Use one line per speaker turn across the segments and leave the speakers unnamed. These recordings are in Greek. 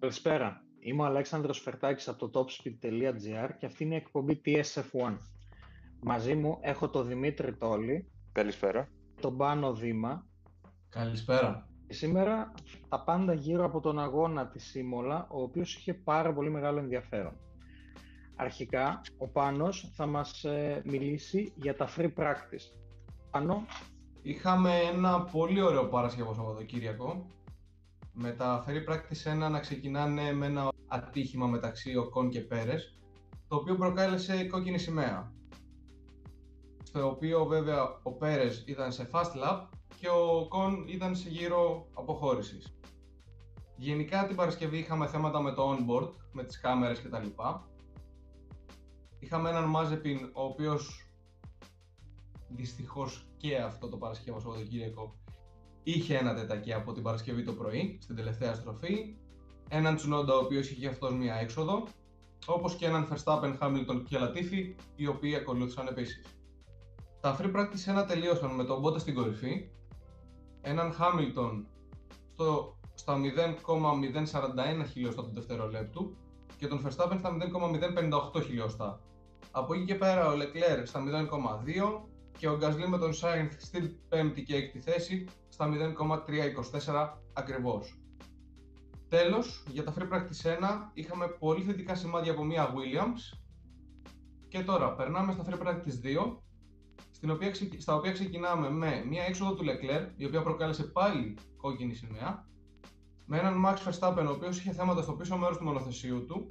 Καλησπέρα. Είμαι ο Αλέξανδρος Φερτάκης από το topspeed.gr και αυτή είναι η εκπομπή TSF1. Μαζί μου έχω τον Δημήτρη Τόλη.
Καλησπέρα.
Τον Πάνο Δήμα.
Καλησπέρα.
Σήμερα τα πάντα γύρω από τον αγώνα της Σίμολα, ο οποίος είχε πάρα πολύ μεγάλο ενδιαφέρον. Αρχικά, ο Πάνος θα μας ε, μιλήσει για τα free practice. Πάνο.
Είχαμε ένα πολύ ωραίο Παρασκευό Σαββατοκύριακο με τα free practice 1 να ξεκινάνε με ένα ατύχημα μεταξύ Οκόν και Πέρες το οποίο προκάλεσε κόκκινη σημαία στο οποίο βέβαια ο Πέρες ήταν σε fast lap και ο Κον ήταν σε γύρο αποχώρησης. Γενικά την Παρασκευή είχαμε θέματα με το onboard, με τις κάμερες κτλ. Είχαμε έναν Μάζεπιν ο οποίος δυστυχώς και αυτό το Παρασκευό Σαββατοκύριακο είχε ένα τετακί από την Παρασκευή το πρωί, στην τελευταία στροφή. Έναν Τσουνόντα, ο οποίος είχε αυτός μία έξοδο. Όπως και έναν Verstappen, Hamilton και Latifi, οι οποίοι ακολούθησαν επίσης. Τα free practice 1 τελείωσαν με τον Bottas στην κορυφή, έναν Hamilton στο, στα 0,041 χιλιοστά του δευτερολέπτου και τον Verstappen στα 0,058 χιλιοστά. Από εκεί και πέρα ο Leclerc στα 0,2 και ο Γκασλή με τον Sainz στην 5η και 6η θέση στα 0,324 ακριβώς. Τέλος, για τα Free Practice 1 είχαμε πολύ θετικά σημάδια από μία Williams και τώρα περνάμε στα Free Practice 2 στην οποία, στα οποία ξεκινάμε με μία έξοδο του Leclerc η οποία προκάλεσε πάλι κόκκινη σημαία με έναν Max Verstappen ο οποίος είχε θέματα στο πίσω μέρος του μονοθεσίου του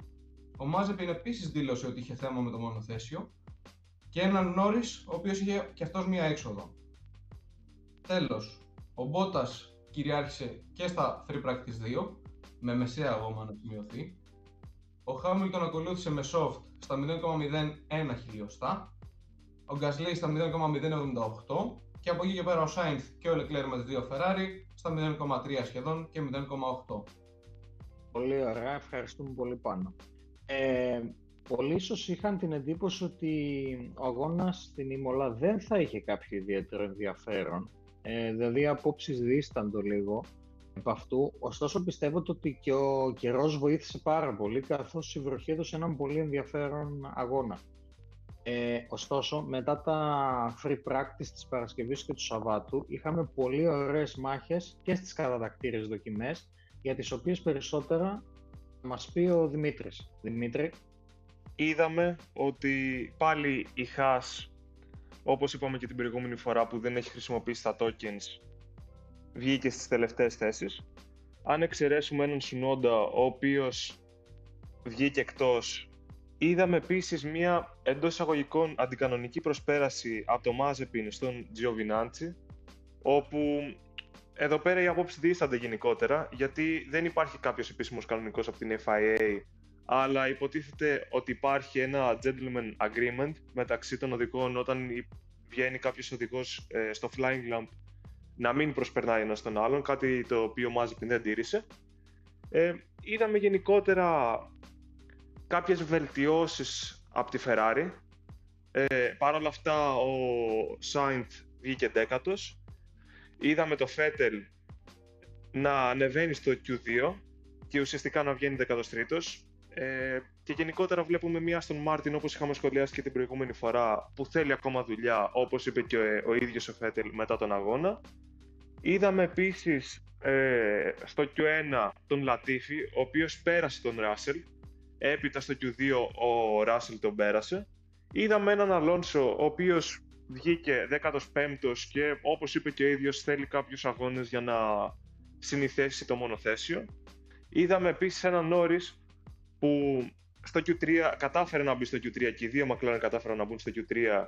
ο Mazepin επίσης δήλωσε ότι είχε θέμα με το μονοθέσιο και έναν Νόρι, ο οποίος είχε και αυτός μία έξοδο. Τέλος, ο Μπότας κυριάρχησε και στα Free Practice 2, με μεσαία γόμα να σημειωθεί. Ο Χάμιλτον ακολούθησε με soft στα 0,01 χιλιοστά. Ο Γκάσλι στα 0,078 και από εκεί και πέρα ο Σάινθ και ο Leclerc με τις δύο Ferrari στα 0,3 σχεδόν και 0,8.
Πολύ ωραία, ευχαριστούμε πολύ πάνω. Ε, πολλοί ίσως είχαν την εντύπωση ότι ο αγώνας στην Ιμολά δεν θα είχε κάποιο ιδιαίτερο ενδιαφέρον. Ε, δηλαδή, απόψεις δίσταντο λίγο από αυτού. Ωστόσο, πιστεύω ότι και ο καιρός βοήθησε πάρα πολύ, καθώς η βροχή έδωσε έναν πολύ ενδιαφέρον αγώνα. Ε, ωστόσο, μετά τα free practice της Παρασκευής και του Σαββάτου, είχαμε πολύ ωραίες μάχες και στις κατατακτήρες δοκιμές, για τις οποίες περισσότερα μας πει ο Δημήτρης. Δημήτρη
είδαμε ότι πάλι η Haas, όπως είπαμε και την προηγούμενη φορά που δεν έχει χρησιμοποιήσει τα tokens, βγήκε στις τελευταίες θέσεις. Αν εξαιρέσουμε έναν Σουνόντα, ο οποίος βγήκε εκτός, είδαμε επίσης μια εντός εισαγωγικών αντικανονική προσπέραση από το Mazepin στον Giovinazzi, όπου εδώ πέρα οι απόψεις δίστανται γενικότερα, γιατί δεν υπάρχει κάποιος επίσημος κανονικός από την FIA αλλά υποτίθεται ότι υπάρχει ένα gentleman agreement μεταξύ των οδηγών όταν βγαίνει κάποιος οδηγός ε, στο flying lamp να μην προσπερνάει ένας τον άλλον, κάτι το οποίο Mazepin δεν τήρησε. Ε, είδαμε γενικότερα κάποιες βελτιώσεις από τη Ferrari. Ε, Παρ' όλα αυτά ο Sainz βγήκε δέκατος. Είδαμε το Vettel να ανεβαίνει στο Q2 και ουσιαστικά να βγαίνει 13ος. Ε, και γενικότερα βλέπουμε μια στον Μάρτιν όπως είχαμε σχολιάσει και την προηγούμενη φορά που θέλει ακόμα δουλειά όπως είπε και ο, ο ίδιος ο Φέτελ μετά τον αγώνα. Είδαμε επίσης ε, στο Q1 τον Λατίφη ο οποίος πέρασε τον Ράσελ έπειτα στο Q2 ο Ράσελ τον πέρασε. Είδαμε έναν Αλόνσο ο οποίος βγήκε 15ος και όπως είπε και ο ίδιος θέλει κάποιους αγώνες για να συνηθέσει το μονοθέσιο. Είδαμε επίσης έναν Νόρις που στο Q3 κατάφερε να μπει στο Q3 και οι δύο McLaren κατάφεραν να μπουν στο Q3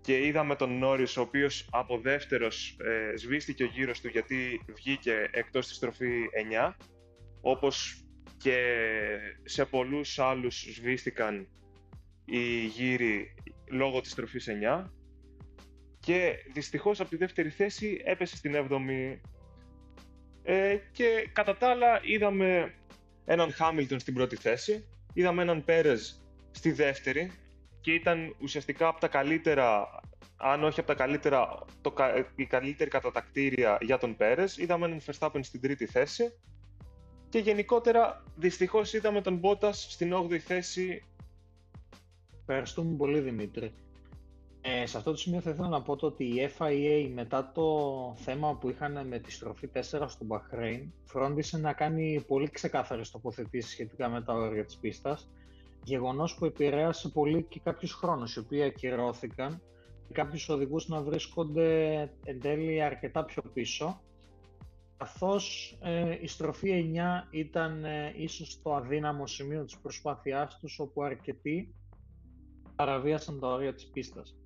και είδαμε τον Norris ο οποίος από δεύτερος ε, σβήστηκε ο γύρος του γιατί βγήκε εκτός της στροφή 9 όπως και σε πολλούς άλλους σβήστηκαν οι γύροι λόγω της στροφής 9 και δυστυχώς από τη δεύτερη θέση έπεσε στην 7η ε, και κατά τα άλλα είδαμε έναν Χάμιλτον στην πρώτη θέση, είδαμε έναν Πέρεζ στη δεύτερη και ήταν ουσιαστικά από τα καλύτερα, αν όχι από τα καλύτερα, το, η καλύτερη κατατακτήρια για τον Πέρεζ. Είδαμε έναν Verstappen στην τρίτη θέση. Και γενικότερα, δυστυχώς είδαμε τον Μπότας στην 8η θέση.
Ευχαριστούμε πολύ Δημήτρη. Ε, σε αυτό το σημείο θα ήθελα να πω το ότι η FIA μετά το θέμα που είχαν με τη στροφή 4 στο Bahrain φρόντισε να κάνει πολύ ξεκάθαρες τοποθετήσεις σχετικά με τα όρια της πίστας γεγονός που επηρέασε πολύ και κάποιους χρόνους οι οποίοι ακυρώθηκαν και κάποιους οδηγούς να βρίσκονται εν τέλει αρκετά πιο πίσω καθώς ε, η στροφή 9 ήταν ε, ίσως το αδύναμο σημείο της προσπάθειάς τους όπου αρκετοί παραβίασαν τα όρια της πίστας.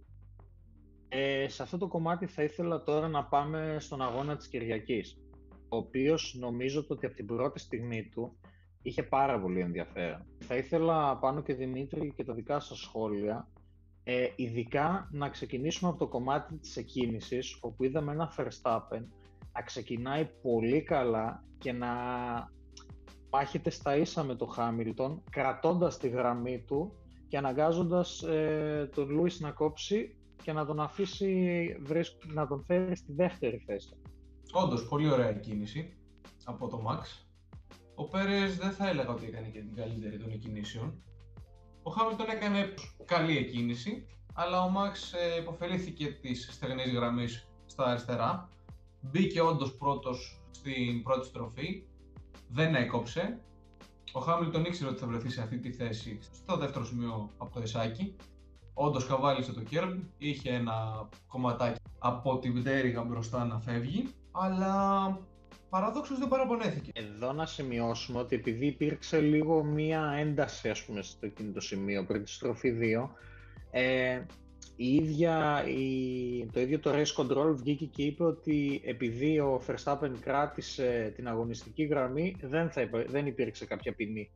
Ε, σε αυτό το κομμάτι θα ήθελα τώρα να πάμε στον αγώνα της Κυριακής, ο οποίος νομίζω ότι από την πρώτη στιγμή του είχε πάρα πολύ ενδιαφέρον. Θα ήθελα πάνω και Δημήτρη και τα δικά σας σχόλια, ε, ειδικά να ξεκινήσουμε από το κομμάτι της εκκίνησης, όπου είδαμε ένα Verstappen να ξεκινάει πολύ καλά και να πάχεται στα ίσα με το Χάμιλτον, κρατώντας τη γραμμή του και αναγκάζοντας ε, τον Λούις να κόψει και να τον αφήσει να τον φέρει στη δεύτερη θέση.
Όντως, πολύ ωραία κίνηση από το Max. Ο Πέρες δεν θα έλεγα ότι έκανε και την καλύτερη των εκκινήσεων. Ο Χάμιλτον έκανε καλή εκκίνηση, αλλά ο Μαξ ε, υποφελήθηκε της στεγνής γραμμής στα αριστερά. Μπήκε όντως πρώτος στην πρώτη στροφή, δεν έκοψε. Ο Χάμιλτον ήξερε ότι θα βρεθεί σε αυτή τη θέση στο δεύτερο σημείο από το Εσάκι. Όντως καβάλισε το κέρδο, είχε ένα κομματάκι από την πτέρυγα μπροστά να φεύγει, αλλά παραδόξως δεν παραπονέθηκε.
Εδώ να σημειώσουμε ότι επειδή υπήρξε λίγο μία ένταση ας πούμε στο εκείνο το σημείο πριν τη στροφή 2, ε, η ίδια, η, το ίδιο το Race Control βγήκε και είπε ότι επειδή ο Verstappen κράτησε την αγωνιστική γραμμή δεν, θα, δεν υπήρξε κάποια ποινή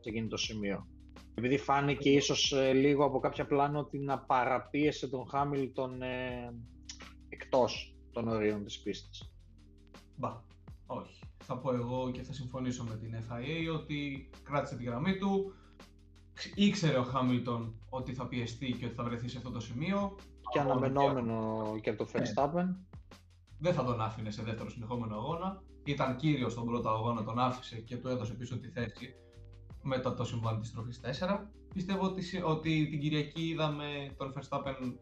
σε εκείνο το σημείο. Επειδή φάνηκε ε, ίσως ε, λίγο από κάποια πλάνο ότι να παραπίεσε τον Χάμιλτον ε, εκτός των ορίων της πίστης.
Μπα, όχι. Θα πω εγώ και θα συμφωνήσω με την FIA ότι κράτησε τη γραμμή του. Ήξερε ο Χάμιλτον ότι θα πιεστεί και ότι θα βρεθεί σε αυτό το σημείο.
Και αναμενόμενο και από το ναι. Verstappen.
Δεν θα τον άφηνε σε δεύτερο συνεχόμενο αγώνα. Ήταν κύριος στον πρώτο αγώνα, τον άφησε και του έδωσε πίσω τη θέση μετά το συμβάν της τροφή 4. Πιστεύω ότι, ότι την Κυριακή είδαμε τον Verstappen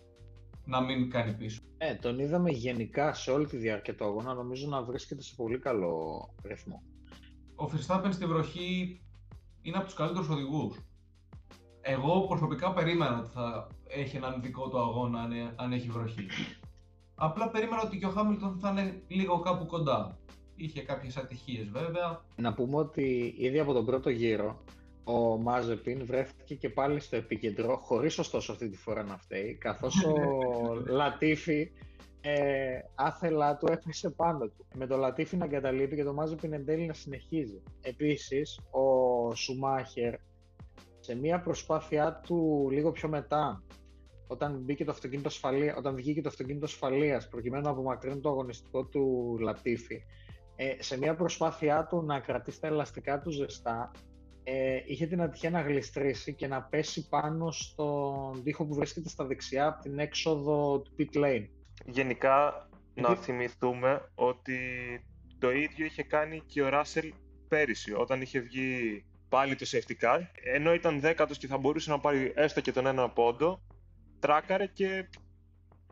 να μην κάνει πίσω.
Ε, τον είδαμε γενικά σε όλη τη διάρκεια του αγώνα, νομίζω να βρίσκεται σε πολύ καλό ρυθμό.
Ο Verstappen στη βροχή είναι από τους καλύτερους οδηγούς. Εγώ προσωπικά περίμενα ότι θα έχει έναν δικό του αγώνα αν, αν έχει βροχή. Απλά περίμενα ότι και ο Χάμιλτον θα είναι λίγο κάπου κοντά. Είχε κάποιες ατυχίες βέβαια.
Να πούμε ότι ήδη από τον πρώτο γύρο ο Μάζεπιν βρέθηκε και πάλι στο επίκεντρο, χωρίς ωστόσο αυτή τη φορά να φταίει, καθώς ο Λατίφη ε, άθελά του έφεσε πάνω του. Με το Λατίφη να εγκαταλείπει και το Μάζεπιν εν τέλει να συνεχίζει. Επίσης, ο Σουμάχερ σε μια προσπάθειά του λίγο πιο μετά, όταν, μπήκε το αυτοκίνητο ασφαλεία, όταν βγήκε το αυτοκίνητο ασφαλείας προκειμένου να απομακρύνει το αγωνιστικό του Λατίφη, ε, σε μια προσπάθειά του να κρατήσει τα ελαστικά του ζεστά, ε, είχε την ατυχία να γλιστρήσει και να πέσει πάνω στον τοίχο που βρίσκεται στα δεξιά από την έξοδο του pit lane.
Γενικά, να θυμηθούμε ότι το ίδιο είχε κάνει και ο Ράσελ πέρυσι, όταν είχε βγει πάλι το safety car, ενώ ήταν δέκατος και θα μπορούσε να πάρει έστω και τον ένα πόντο, τράκαρε και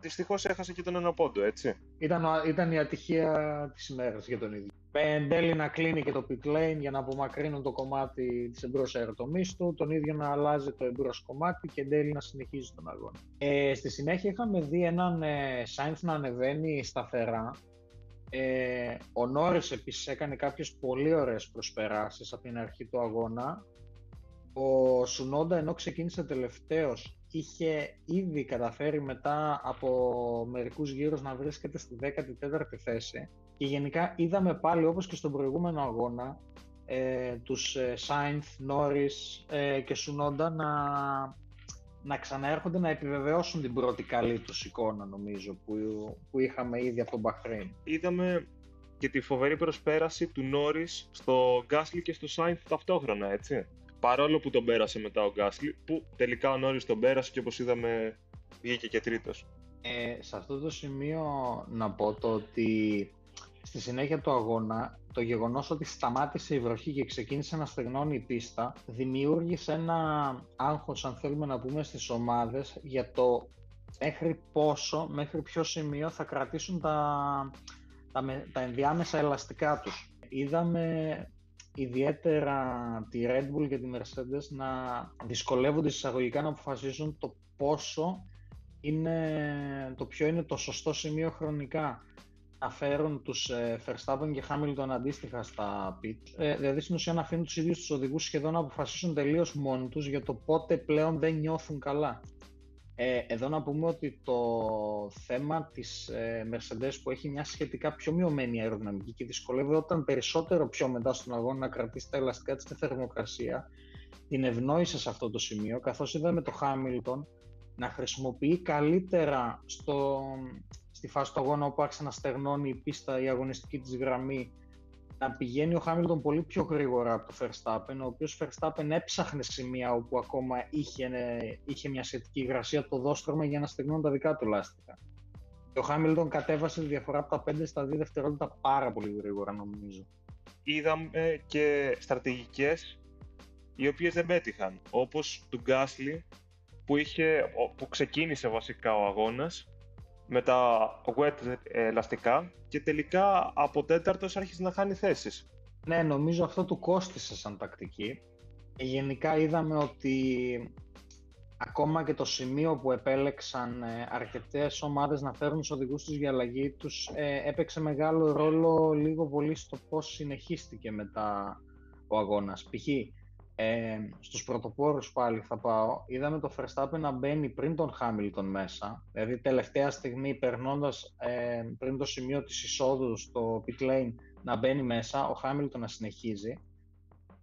Δυστυχώς έχασε και τον ένα πόντο, έτσι.
Ήταν, ήταν η ατυχία της ημέρας για τον ίδιο. Εν τέλει να κλείνει και το pit lane για να απομακρύνουν το κομμάτι της εμπρός αεροτομής του, τον ίδιο να αλλάζει το εμπρός κομμάτι και εν τέλει να συνεχίζει τον αγώνα. Ε, στη συνέχεια είχαμε δει έναν ε, Sainz να ανεβαίνει σταθερά. Ε, ο Νόρις επίσης έκανε κάποιες πολύ ωραίες προσπεράσεις από την αρχή του αγώνα. Ο Σουνόντα ενώ ξεκίνησε τελευταίος είχε ήδη καταφέρει μετά από μερικούς γύρους να βρίσκεται στη 14η θέση και γενικά είδαμε πάλι όπως και στον προηγούμενο αγώνα ε, τους ε, Sainz, Norris ε, και Σουνόντα να, να ξαναέρχονται να επιβεβαιώσουν την πρώτη καλή τους εικόνα νομίζω που, που είχαμε ήδη από τον Μπαχρέιν.
Είδαμε και τη φοβερή προσπέραση του Norris στο Gasly και στο Sainz ταυτόχρονα, έτσι παρόλο που τον πέρασε μετά ο Γκάσλι, που τελικά ο Νόρις τον πέρασε και όπως είδαμε βγήκε και τρίτος.
Ε, σε αυτό το σημείο να πω το ότι στη συνέχεια του αγώνα το γεγονός ότι σταμάτησε η βροχή και ξεκίνησε να στεγνώνει η πίστα δημιούργησε ένα άγχος, αν θέλουμε να πούμε, στις ομάδες για το μέχρι πόσο, μέχρι ποιο σημείο θα κρατήσουν τα, τα, τα ενδιάμεσα ελαστικά τους. Είδαμε ιδιαίτερα τη Red Bull και τη Mercedes να δυσκολεύονται εισαγωγικά να αποφασίσουν το πόσο είναι, το ποιο είναι το σωστό σημείο χρονικά να φέρουν τους ε, Verstappen και Hamilton αντίστοιχα στα pit. Ε, δηλαδή στην ουσία να αφήνουν τους ίδιους τους οδηγούς σχεδόν να αποφασίσουν τελείως μόνοι τους για το πότε πλέον δεν νιώθουν καλά. Ε, εδώ να πούμε ότι το θέμα της ε, Mercedes που έχει μια σχετικά πιο μειωμένη αεροδυναμική και δυσκολεύει όταν περισσότερο πιο μετά στον αγώνα να κρατήσει τα ελαστικά της στη θερμοκρασία την ευνόησε σε αυτό το σημείο καθώς είδαμε το Hamilton να χρησιμοποιεί καλύτερα στο, στη φάση του αγώνα όπου άρχισε να στεγνώνει η πίστα, η αγωνιστική της γραμμή να πηγαίνει ο Χάμιλτον πολύ πιο γρήγορα από το Verstappen, ο οποίος Verstappen έψαχνε σημεία όπου ακόμα είχε, είχε μια σχετική υγρασία το δόστρωμα για να στεγνώνουν τα δικά του λάστιχα. Και ο Χάμιλτον κατέβασε τη διαφορά από τα 5 στα 2 δευτερόλεπτα πάρα πολύ γρήγορα νομίζω.
Είδαμε και στρατηγικές οι οποίες δεν πέτυχαν, όπως του Γκάσλι που, είχε, που ξεκίνησε βασικά ο αγώνας με τα wet ελαστικά και τελικά από τέταρτος άρχισε να χάνει θέσεις.
Ναι, νομίζω αυτό του κόστησε σαν τακτική. Γενικά είδαμε ότι ακόμα και το σημείο που επέλεξαν ε, αρκετές ομάδες να φέρουν τους οδηγούς τους για αλλαγή τους ε, έπαιξε μεγάλο ρόλο λίγο πολύ στο πώς συνεχίστηκε μετά ο αγώνας. Π.χ. Ε, στους πρωτοπόρους πάλι θα πάω, είδαμε το Verstappen να μπαίνει πριν τον Hamilton μέσα, δηλαδή τελευταία στιγμή περνώντας ε, πριν το σημείο της εισόδου στο pit lane να μπαίνει μέσα, ο Hamilton να συνεχίζει.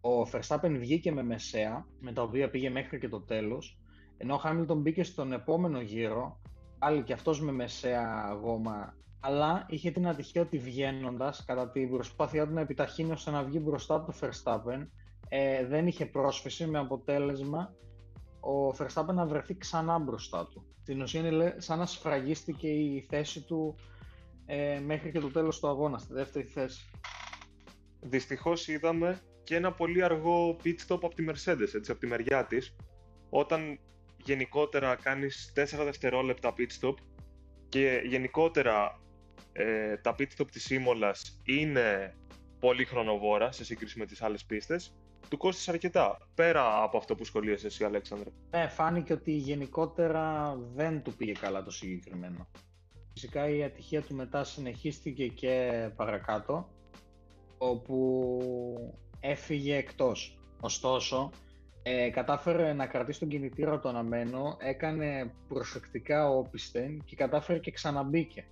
Ο Verstappen βγήκε με μεσαία, με τα οποία πήγε μέχρι και το τέλος, ενώ ο Hamilton μπήκε στον επόμενο γύρο, πάλι και αυτός με μεσαία γόμα, αλλά είχε την ατυχία ότι βγαίνοντας κατά την προσπάθειά του να επιταχύνει ώστε να βγει μπροστά από το Verstappen, ε, δεν είχε πρόσφυση με αποτέλεσμα ο Verstappen να βρεθεί ξανά μπροστά του. Στην ουσία είναι σαν να σφραγίστηκε η θέση του ε, μέχρι και το τέλος του αγώνα, στη δεύτερη θέση.
Δυστυχώς είδαμε και ένα πολύ αργό pit stop από τη Mercedes, έτσι, από τη μεριά της, όταν γενικότερα κάνεις 4 δευτερόλεπτα pit stop και γενικότερα ε, τα pit stop της Ήμολας είναι πολύ χρονοβόρα σε σύγκριση με τις άλλες πίστες του κόστησε αρκετά. Πέρα από αυτό που σχολίασε εσύ, Αλέξανδρε.
Ναι, φάνηκε ότι γενικότερα δεν του πήγε καλά το συγκεκριμένο. Φυσικά η ατυχία του μετά συνεχίστηκε και παρακάτω, όπου έφυγε εκτός. Ωστόσο, ε, κατάφερε να κρατήσει τον κινητήρα του αναμένο, έκανε προσεκτικά όπισθεν και κατάφερε και ξαναμπήκε.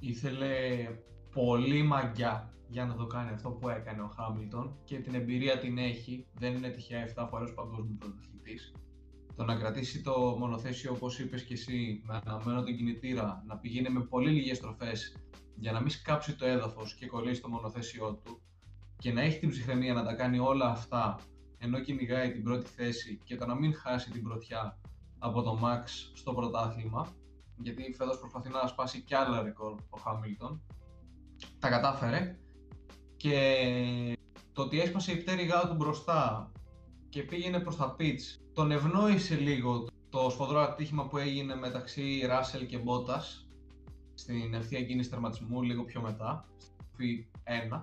Ήθελε πολύ μαγιά για να το κάνει αυτό που έκανε ο Χάμιλτον και την εμπειρία την έχει, δεν είναι τυχαία 7 φορές παγκόσμιος πρωταθλητής. Το να κρατήσει το μονοθέσιο όπως είπες και εσύ, με αναμένο την κινητήρα, να πηγαίνει με πολύ λίγες στροφές για να μην σκάψει το έδαφος και κολλήσει το μονοθέσιό του και να έχει την ψυχραιμία να τα κάνει όλα αυτά ενώ κυνηγάει την πρώτη θέση και το να μην χάσει την πρωτιά από το Max στο πρωτάθλημα γιατί φέτος προσπαθεί να σπάσει κι άλλα ρεκόρ ο Χάμιλτον τα κατάφερε και το ότι έσπασε η πτέρυγά του μπροστά και πήγαινε προς τα pitch τον ευνόησε λίγο το σφοδρό ατύχημα που έγινε μεταξύ Ράσελ και Μπότας στην ευθεία κίνηση τερματισμού λίγο πιο μετά, στη 1.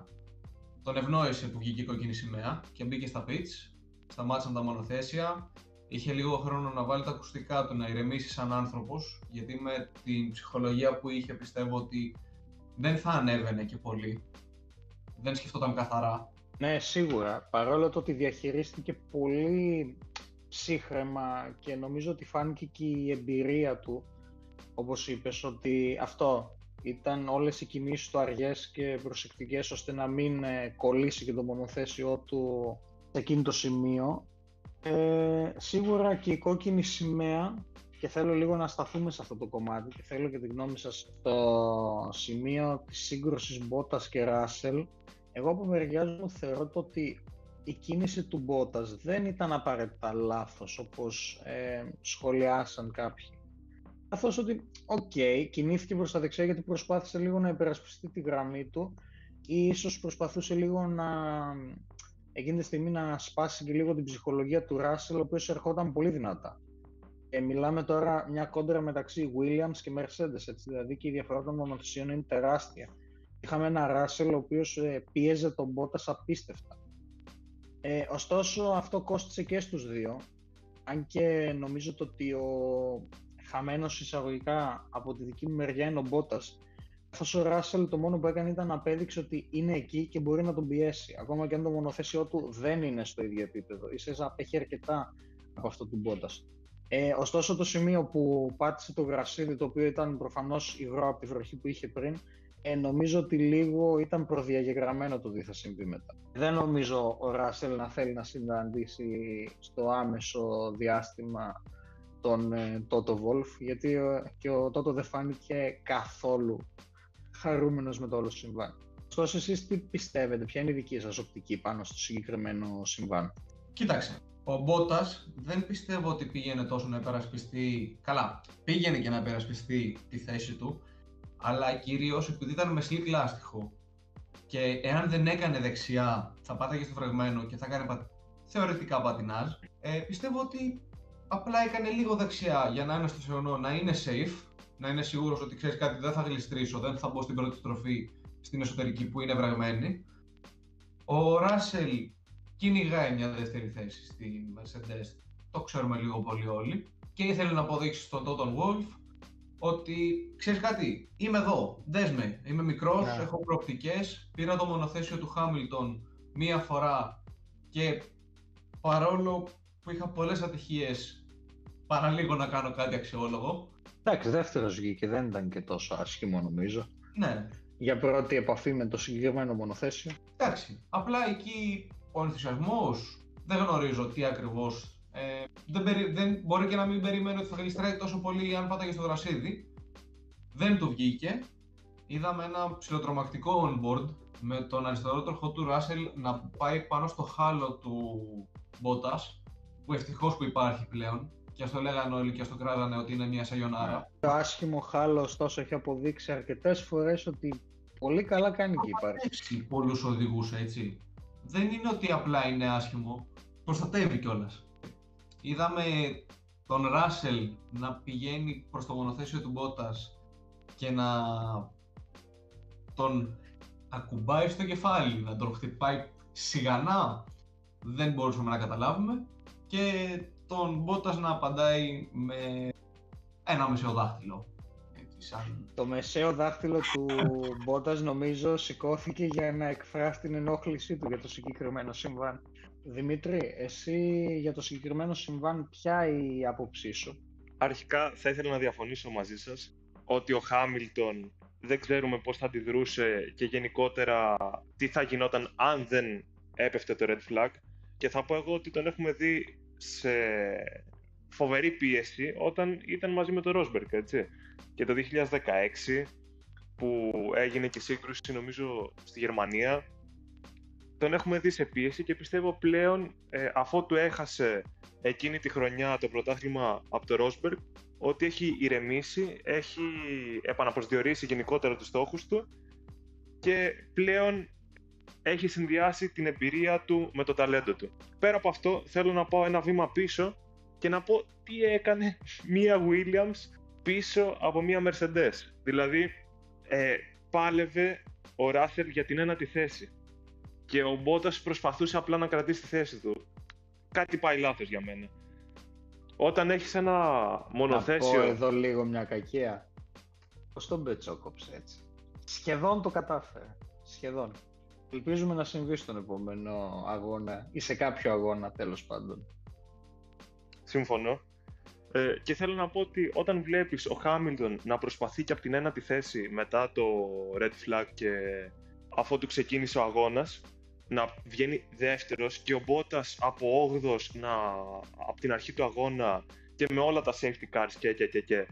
Τον ευνόησε που βγήκε η κόκκινη σημαία και μπήκε στα pitch, σταμάτησαν τα μονοθέσια, είχε λίγο χρόνο να βάλει τα ακουστικά του να ηρεμήσει σαν άνθρωπος, γιατί με την ψυχολογία που είχε πιστεύω ότι δεν θα ανέβαινε και πολύ. Δεν σκεφτόταν καθαρά.
Ναι, σίγουρα. Παρόλο το ότι διαχειρίστηκε πολύ ψύχρεμα και νομίζω ότι φάνηκε και η εμπειρία του, όπως είπες, ότι αυτό ήταν όλες οι κινήσεις του αργές και προσεκτικές ώστε να μην ε, κολλήσει και το μονοθέσιό του σε εκείνο το σημείο. Ε, σίγουρα και η κόκκινη σημαία και θέλω λίγο να σταθούμε σε αυτό το κομμάτι και θέλω και τη γνώμη σας στο σημείο της σύγκρουσης Μπότας και Ράσελ. Εγώ από μεριά μου θεωρώ το ότι η κίνηση του Μπότας δεν ήταν απαραίτητα λάθος όπως ε, σχολιάσαν κάποιοι. Καθώς ότι, OK, okay, κινήθηκε προς τα δεξιά γιατί προσπάθησε λίγο να υπερασπιστεί τη γραμμή του ή ίσως προσπαθούσε λίγο να εκείνη τη στιγμή να σπάσει και λίγο την ψυχολογία του Ράσελ, ο οποίος ερχόταν πολύ δυνατά. Και μιλάμε τώρα μια κόντρα μεταξύ Williams και Mercedes, έτσι, δηλαδή και η διαφορά των μονοθεσιών είναι τεράστια. Είχαμε ένα Ράσελ ο οποίος ε, πίεζε τον Bottas απίστευτα. Ε, ωστόσο αυτό κόστησε και στους δύο, αν και νομίζω ότι ο χαμένος εισαγωγικά από τη δική μου μεριά είναι ο Μπότας, καθώς ο Ράσελ το μόνο που έκανε ήταν να απέδειξε ότι είναι εκεί και μπορεί να τον πιέσει. Ακόμα και αν το μονοθέσιό του δεν είναι στο ίδιο επίπεδο. σα απέχει αρκετά από αυτό του Μπότα. Ε, ωστόσο, το σημείο που πάτησε το γρασίδι, το οποίο ήταν προφανώς υγρό από τη βροχή που είχε πριν, ε, νομίζω ότι λίγο ήταν προδιαγεγραμμένο το τι θα συμβεί μετά. Δεν νομίζω ο Ράσελ να θέλει να συναντήσει στο άμεσο διάστημα τον ε, Τότο Βόλφ, γιατί ε, και ο Τότο δεν φάνηκε καθόλου χαρούμενος με το όλο συμβάν. Ωστόσο, εσείς τι πιστεύετε, ποια είναι η δική σας οπτική πάνω στο συγκεκριμένο συμβάν;
Κοίταξε, ο Μπότας δεν πιστεύω ότι πήγαινε τόσο να υπερασπιστεί. Καλά, πήγαινε και να υπερασπιστεί τη θέση του, αλλά κυρίως επειδή ήταν με σλικ λάστιχο και εάν δεν έκανε δεξιά, θα πάταγε στο φραγμένο και θα έκανε θεωρητικά πατινάζ. Ε, πιστεύω ότι απλά έκανε λίγο δεξιά για να είναι στο σεωνό, να είναι safe να είναι σίγουρος ότι ξέρεις κάτι, δεν θα γλιστρήσω, δεν θα μπω στην πρώτη στροφή στην εσωτερική που είναι βραγμένη. Ο Ράσελ κυνηγάει μια δεύτερη θέση στην Mercedes, το ξέρουμε λίγο πολύ όλοι, και ήθελε να αποδείξει στον Total Wolf ότι ξέρεις κάτι, είμαι εδώ, δέσμε, είμαι μικρός, ναι. έχω προοπτικές. Πήρα το μονοθέσιο του Χάμιλτον μία φορά και παρόλο που είχα πολλές ατυχίες, παραλίγο να κάνω κάτι αξιόλογο.
Εντάξει, δεύτερος βγήκε, δεν ήταν και τόσο άσχημο νομίζω.
Ναι.
Για πρώτη επαφή με το συγκεκριμένο μονοθέσιο.
Εντάξει. Απλά εκεί ο ενθουσιασμός δεν γνωρίζω τι ακριβώς. Ε, δεν, δεν, μπορεί και να μην περιμένει ότι θα γλιστράει τόσο πολύ αν πάταγε στο γρασίδι. Δεν του βγήκε. Είδαμε ένα ψηλοτρομακτικό onboard με τον αριστερό τροχό του Ράσελ να πάει πάνω στο χάλο του Μπότας που ευτυχώς που υπάρχει πλέον και α το λέγανε όλοι και α το κράζανε ότι είναι μια σαγιονάρα.
Το άσχημο χάλο, ωστόσο, έχει αποδείξει αρκετές φορές ότι πολύ καλά κάνει και υπάρχει.
Έχει πολλούς οδηγούς έτσι. Δεν είναι ότι απλά είναι άσχημο, προστατεύει κιόλας. Είδαμε τον Ράσελ να πηγαίνει προς το μονοθέσιο του Μπότας και να τον ακουμπάει στο κεφάλι, να τον χτυπάει σιγανά. Δεν μπορούσαμε να καταλάβουμε και τον Μπότας να απαντάει με ένα μεσαίο δάχτυλο.
Το μεσαίο δάχτυλο του Μπότας νομίζω σηκώθηκε για να εκφράσει την ενόχλησή του για το συγκεκριμένο συμβάν. Δημήτρη, εσύ για το συγκεκριμένο συμβάν ποια η άποψή σου;
Αρχικά θα ήθελα να διαφωνήσω μαζί σας ότι ο Χάμιλτον δεν ξέρουμε πώς θα αντιδρούσε και γενικότερα τι θα γινόταν αν δεν έπεφτε το red flag και θα πω εγώ ότι τον έχουμε δει σε φοβερή πίεση όταν ήταν μαζί με τον Ρόσμπερκ, έτσι. Και το 2016 που έγινε και σύγκρουση νομίζω στη Γερμανία τον έχουμε δει σε πίεση και πιστεύω πλέον ε, αφού του έχασε εκείνη τη χρονιά το πρωτάθλημα από το Ρόσμπεργκ ότι έχει ηρεμήσει, έχει επαναπροσδιορίσει γενικότερα τους στόχους του και πλέον έχει συνδυάσει την εμπειρία του με το ταλέντο του. Πέρα από αυτό, θέλω να πάω ένα βήμα πίσω και να πω τι έκανε μία Williams πίσω από μία Mercedes. Δηλαδή, ε, πάλευε ο Ράθερ για την ένατη θέση και ο Μπότας προσπαθούσε απλά να κρατήσει τη θέση του. Κάτι πάει λάθος για μένα. Όταν έχεις ένα μονοθέσιο...
Να πω εδώ λίγο μια κακία. Πώς τον πετσόκοψε έτσι; Σχεδόν το κατάφερε. Σχεδόν. Ελπίζουμε να συμβεί στον επόμενο αγώνα ή σε κάποιο αγώνα τέλος πάντων.
Συμφωνώ. Ε, και θέλω να πω ότι όταν βλέπεις ο Χάμιλτον να προσπαθεί και από την ένατη θέση μετά το red flag και αφού του ξεκίνησε ο αγώνας να βγαίνει δεύτερος και ο Μπότας από 8 να, από την αρχή του αγώνα και με όλα τα safety cars και, και, και, και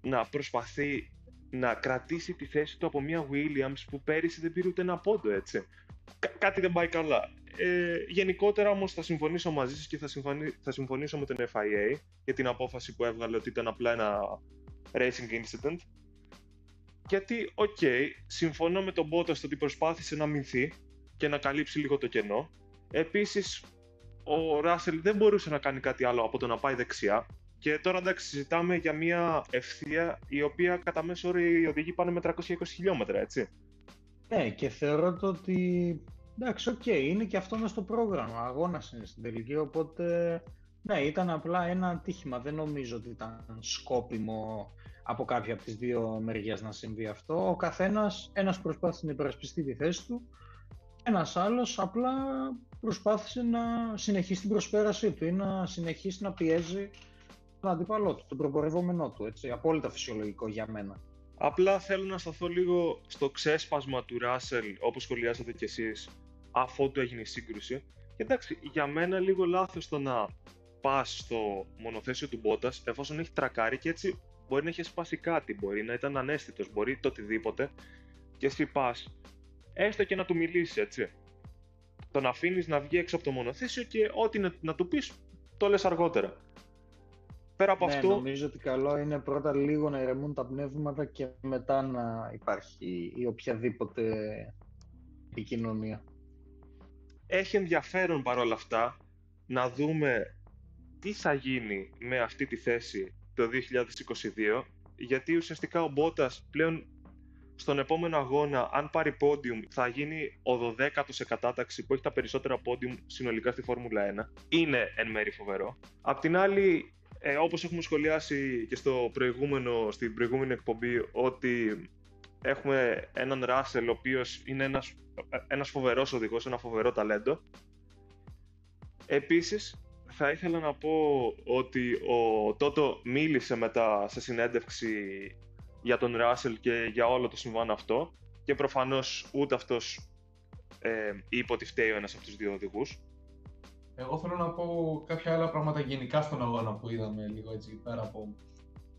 να προσπαθεί να κρατήσει τη θέση του από μια Williams που πέρυσι δεν πήρε ούτε ένα πόντο, έτσι. κάτι δεν πάει καλά. Ε, γενικότερα όμως θα συμφωνήσω μαζί σας και θα, θα συμφωνήσω με τον FIA για την απόφαση που έβγαλε ότι ήταν απλά ένα racing incident. Γιατί, OK, okay, συμφωνώ με τον Μπότα στο ότι προσπάθησε να αμυνθεί και να καλύψει λίγο το κενό. Επίσης, ο Ράσελ δεν μπορούσε να κάνει κάτι άλλο από το να πάει δεξιά. Και τώρα εντάξει, συζητάμε για μια ευθεία η οποία κατά μέσο όρο οι οδηγοί πάνε με 320 χιλιόμετρα, έτσι.
Ναι, και θεωρώ το ότι εντάξει, OK, okay, είναι και αυτό μέσα στο πρόγραμμα. Αγώνας είναι στην τελική, οπότε ναι, ήταν απλά ένα ατύχημα. Δεν νομίζω ότι ήταν σκόπιμο από κάποια από τις δύο μεριές να συμβεί αυτό. Ο καθένας, ένας προσπάθησε να υπερασπιστεί τη θέση του, ένας άλλος απλά προσπάθησε να συνεχίσει την προσπέρασή του ή να συνεχίσει να πιέζει τον αντίπαλό του, τον προπορευόμενό του, έτσι, απόλυτα φυσιολογικό για μένα.
Απλά θέλω να σταθώ λίγο στο ξέσπασμα του Ράσελ, όπως σχολιάσατε κι εσείς, αφού του έγινε η σύγκρουση. Και εντάξει, για μένα λίγο λάθος το να πας στο μονοθέσιο του Μπότας, εφόσον έχει τρακάρει και έτσι μπορεί να έχεις σπάσει κάτι, μπορεί να ήταν ανέστητος, μπορεί το οτιδήποτε και εσύ πας, έστω και να του μιλήσεις, έτσι. Τον αφήνεις να βγει έξω από το μονοθέσιο και ό,τι να, να του πεις, το λες αργότερα. Πέρα από
ναι,
αυτό...
νομίζω ότι καλό είναι πρώτα λίγο να ηρεμούν τα πνεύματα και μετά να υπάρχει η οποιαδήποτε επικοινωνία.
Έχει ενδιαφέρον παρόλα αυτά να δούμε τι θα γίνει με αυτή τη θέση το 2022, γιατί ουσιαστικά ο Μπότας πλέον στον επόμενο αγώνα, αν πάρει podium, θα γίνει ο 12ο σε κατάταξη που έχει τα περισσότερα podium συνολικά στη Φόρμουλα 1. Είναι εν μέρει φοβερό. Απ' την άλλη, ε, όπως έχουμε σχολιάσει και στο προηγούμενο, στην προηγούμενη εκπομπή, ότι έχουμε έναν Ράσελ ο οποίος είναι ένας, ένας φοβερός οδηγός, ένα φοβερό ταλέντο. Επίσης, θα ήθελα να πω ότι ο Τότο μίλησε μετά σε συνέντευξη για τον Ράσελ και για όλο το συμβάν αυτό και προφανώς ούτε αυτός ε, είπε ότι φταίει ο ένας από τους δύο οδηγούς.
Εγώ θέλω να πω κάποια άλλα πράγματα γενικά στον αγώνα που είδαμε λίγο έτσι πέρα από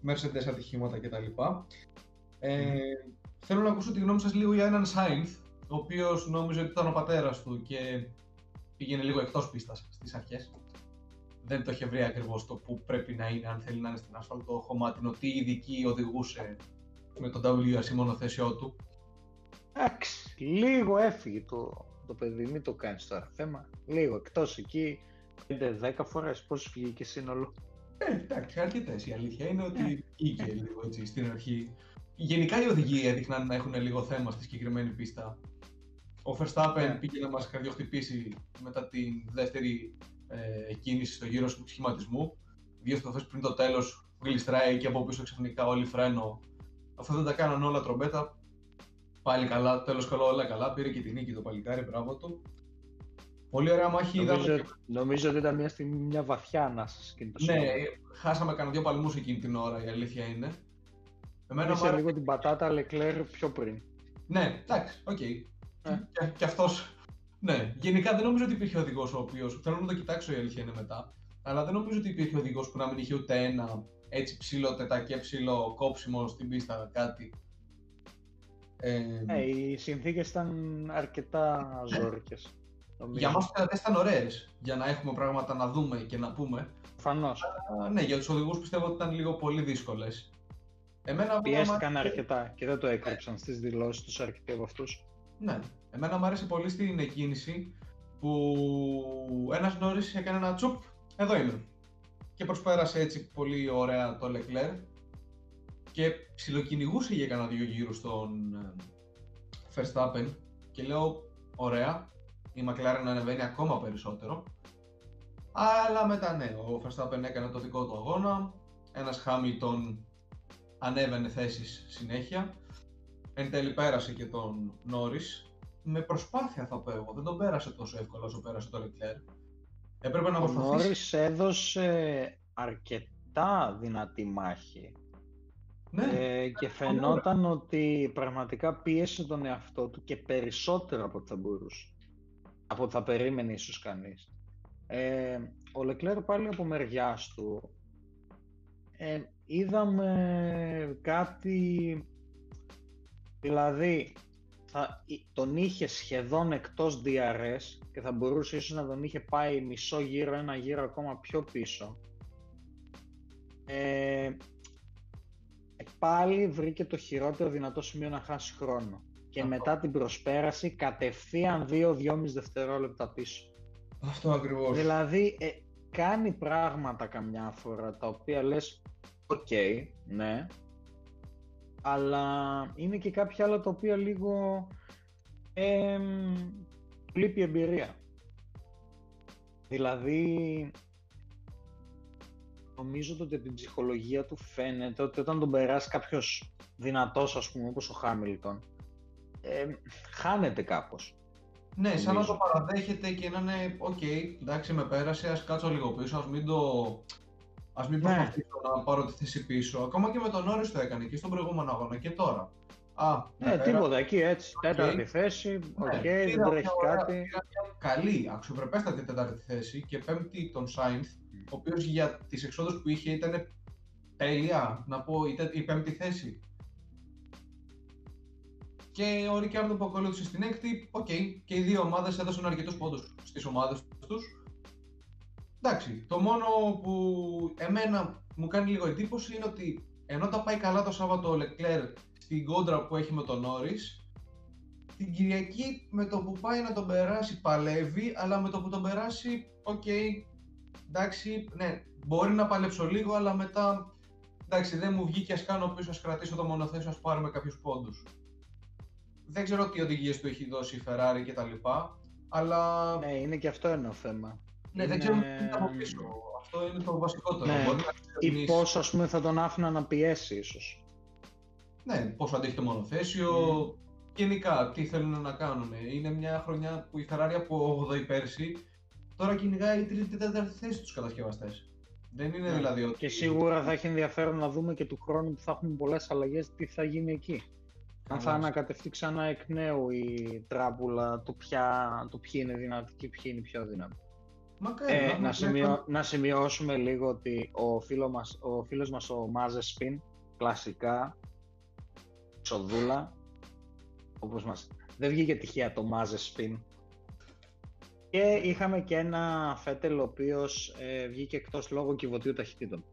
Mercedes ατυχήματα κτλ. Ε, Θέλω να ακούσω τη γνώμη σας λίγο για έναν Σάινθ, ο οποίος νόμιζε ότι ήταν ο πατέρας του και πήγαινε λίγο εκτός πίστας στις αρχές δεν το είχε βρει ακριβώς το που πρέπει να είναι, αν θέλει να είναι στην ασφαλτό χωμάτινο, τι ειδική οδηγούσε με το WRC μονοθέσιό του.
Εντάξει, λίγο έφυγε το, το παιδί, μην το κάνεις τώρα θέμα. Λίγο εκτός εκεί, 5-10 φορές, πώς και σύνολο.
Ε, εντάξει, αρκετέ. Η αλήθεια είναι ότι ε. βγήκε λίγο έτσι στην αρχή. Γενικά οι οδηγοί έδειχναν να έχουν λίγο θέμα στη συγκεκριμένη πίστα. Ο Verstappen yeah. Ναι. πήγε να μας καρδιοχτυπήσει μετά την δεύτερη ε, κίνηση στο γύρο του σχηματισμού. Δύο στροφέ πριν το τέλος γλιστράει και από πίσω ξαφνικά όλοι φρένο. Αυτό δεν τα κάναν όλα τρομπέτα. Πάλι καλά, τέλος καλό, όλα καλά. Πήρε και την νίκη το παλικάρι, μπράβο του. Πολύ ωραία μάχη
νομίζω, είδαμε. Νομίζω ότι ήταν μια στιγμή μια βαθιά ανάσταση
Ναι, χάσαμε κανένα δύο παλμούς εκείνη την ώρα, η αλήθεια είναι.
Εμένα μου λίγο την πατάτα Λεκλέρ πιο πριν.
Ναι, εντάξει, OK. Okay. Ε. Και, και αυτός ναι, γενικά δεν νομίζω ότι υπήρχε οδηγός ο οποίος. Θέλω να το κοιτάξω η αλήθεια είναι μετά. Αλλά δεν νομίζω ότι υπήρχε οδηγός που να μην είχε ούτε ένα έτσι ψιλό τετακέ, ψιλό κόψιμο στην πίστα, κάτι.
Ε, ναι, οι συνθήκες ήταν αρκετά ζόρικες.
Για μας οι ήταν ωραίες για να έχουμε πράγματα να δούμε και να πούμε.
Προφανώς.
Ναι, για τους οδηγούς πιστεύω ότι ήταν λίγο πολύ δύσκολες.
Εμένα Πιέστηκαν αρκετά και δεν το έκρυψαν στις δηλώσεις τους αρκετοί από αυτούς.
Ναι. Εμένα μου άρεσε πολύ στην εκκίνηση που ένας Νόρις έκανε ένα τσουπ, εδώ είμαι. Και προσπέρασε έτσι πολύ ωραία το Leclerc και ψιλοκυνηγούσε για κανένα δύο γύρους στον ε, Verstappen και λέω ωραία, η McLaren ανεβαίνει ακόμα περισσότερο αλλά μετά ναι, ο Verstappen έκανε το δικό του αγώνα ένας Hamilton ανέβαινε θέσεις συνέχεια εν τέλει πέρασε και τον Νόρις με προσπάθεια θα πω εγώ. Δεν τον πέρασε τόσο εύκολα όσο πέρασε το Leclerc. Έπρεπε να προσπαθήσει. Ο
Νόρις έδωσε αρκετά δυνατή μάχη. Ναι. Ε, και φαινόταν ότι πραγματικά πίεσε τον εαυτό του και περισσότερο από ό,τι θα μπορούσε. Από ό,τι θα περίμενε ίσως κανείς. Ε, ο Λεκλέρ πάλι από μεριά του ε, είδαμε κάτι δηλαδή θα, τον είχε σχεδόν εκτός DRS και θα μπορούσε ίσως να τον είχε πάει μισό γύρο, ένα γύρο ακόμα πιο πίσω. Ε, πάλι βρήκε το χειρότερο δυνατό σημείο να χάσει χρόνο. Και μετά την προσπέραση κατευθείαν 2-2,5 δευτερόλεπτα πίσω.
Αυτό ακριβώς.
Δηλαδή ε, κάνει πράγματα καμιά φορά τα οποία λες οκ, ναι, αλλά είναι και κάποια άλλα τα οποία λίγο ε, λείπει εμπειρία. Δηλαδή, νομίζω ότι από την ψυχολογία του φαίνεται ότι όταν τον περάσει κάποιος δυνατός, ας πούμε, όπως ο Χάμιλτον, ε, χάνεται κάπως.
Ναι, σαν να το παραδέχεται και να είναι okay, εντάξει με πέρασε, ας κάτσω λίγο πίσω, ας μην το... Ας μην ναι. προσπαθήσω να πάρω τη θέση πίσω. Ακόμα και με τον Νόρις το έκανε και στον προηγούμενο αγώνα και τώρα.
Α, ναι, τίποτα εκεί έτσι. Okay. Τέταρτη θέση, οκ, okay, ναι, δεν τρέχει κάτι.
Καλή, αξιοπρεπέστατη τέταρτη θέση και πέμπτη τον Σάινθ, ο οποίος για τις εξόδους που είχε ήταν τέλεια. Να πω, η πέμπτη θέση. Και ο Ρικάρντο που ακολούθησε στην έκτη, okay, και οι δύο ομάδες έδωσαν αρκετούς πόντους στις ομάδες τους. Εντάξει, το μόνο που εμένα μου κάνει λίγο εντύπωση είναι ότι ενώ τα πάει καλά το Σάββατο ο Λεκλέρ στην κόντρα που έχει με τον Νόρι, την Κυριακή με το που πάει να τον περάσει παλεύει, αλλά με το που τον περάσει, okay, εντάξει, ναι, μπορεί να παλέψω λίγο, αλλά μετά, εντάξει, δεν μου βγήκε, ας κάνω πίσω, ας κρατήσω το μονοθέσιο, ας πάρουμε κάποιους πόντους δεν ξέρω τι οδηγίες του έχει δώσει η Ferrari και τα λοιπά, αλλά...
Ναι, είναι και αυτό ένα θέμα.
Ναι, δεν ξέρω τι θα από πίσω. Αυτό είναι το βασικότερο.
Ναι. Ή πώς, ας πούμε, θα τον άφηνα να πιέσει, ίσως.
Ναι, πόσο αντέχει το μονοθέσιο, mm. γενικά, τι θέλουν να κάνουν. Είναι μια χρονιά που η Ferrari από 8η πέρσι, τώρα κυνηγάει η τρίτη-τέταρτη θέση τους κατασκευαστές. Δεν είναι ναι. δηλαδή ότι...
Και σίγουρα θα έχει ενδιαφέρον να δούμε και του χρόνου που θα έχουμε πολλές αλλαγές τι θα γίνει εκεί. Αν θα ανακατευτεί ξανά εκ νέου η τράπουλα, το, ποια, το ποιοι είναι δυνατοί και ποιοι είναι πιο δυνατοί.
Ε,
να, σημειώ, να σημειώσουμε λίγο ότι ο, φίλο μας, ο φίλος μας ο Μάζε Σπιν, κλασικά, Σοδούλα, όπως μας... Δεν βγήκε τυχαία το Μάζε Σπιν. Και είχαμε και ένα Φέτελ ο οποίος ε, βγήκε εκτός λόγω κυβωτίου ταχυτήτων.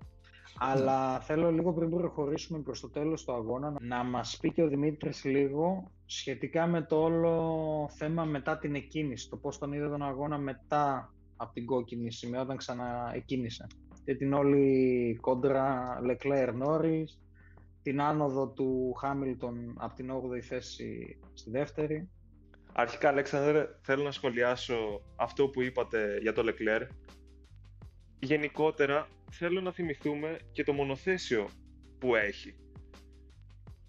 Αλλά θέλω λίγο πριν προχωρήσουμε προς το τέλος του αγώνα να μας πει και ο Δημήτρης λίγο σχετικά με το όλο θέμα μετά την εκκίνηση, το πώς τον είδε τον αγώνα μετά από την κόκκινη σημαία όταν ξαναεκκίνησε. Και την όλη κόντρα Leclerc Norris, την άνοδο του Χάμιλτον από την 8η θέση στη δεύτερη.
Αρχικά, Αλέξανδρε, θέλω να σχολιάσω αυτό που είπατε για το Leclerc. Γενικότερα, θέλω να θυμηθούμε και το μονοθέσιο που έχει.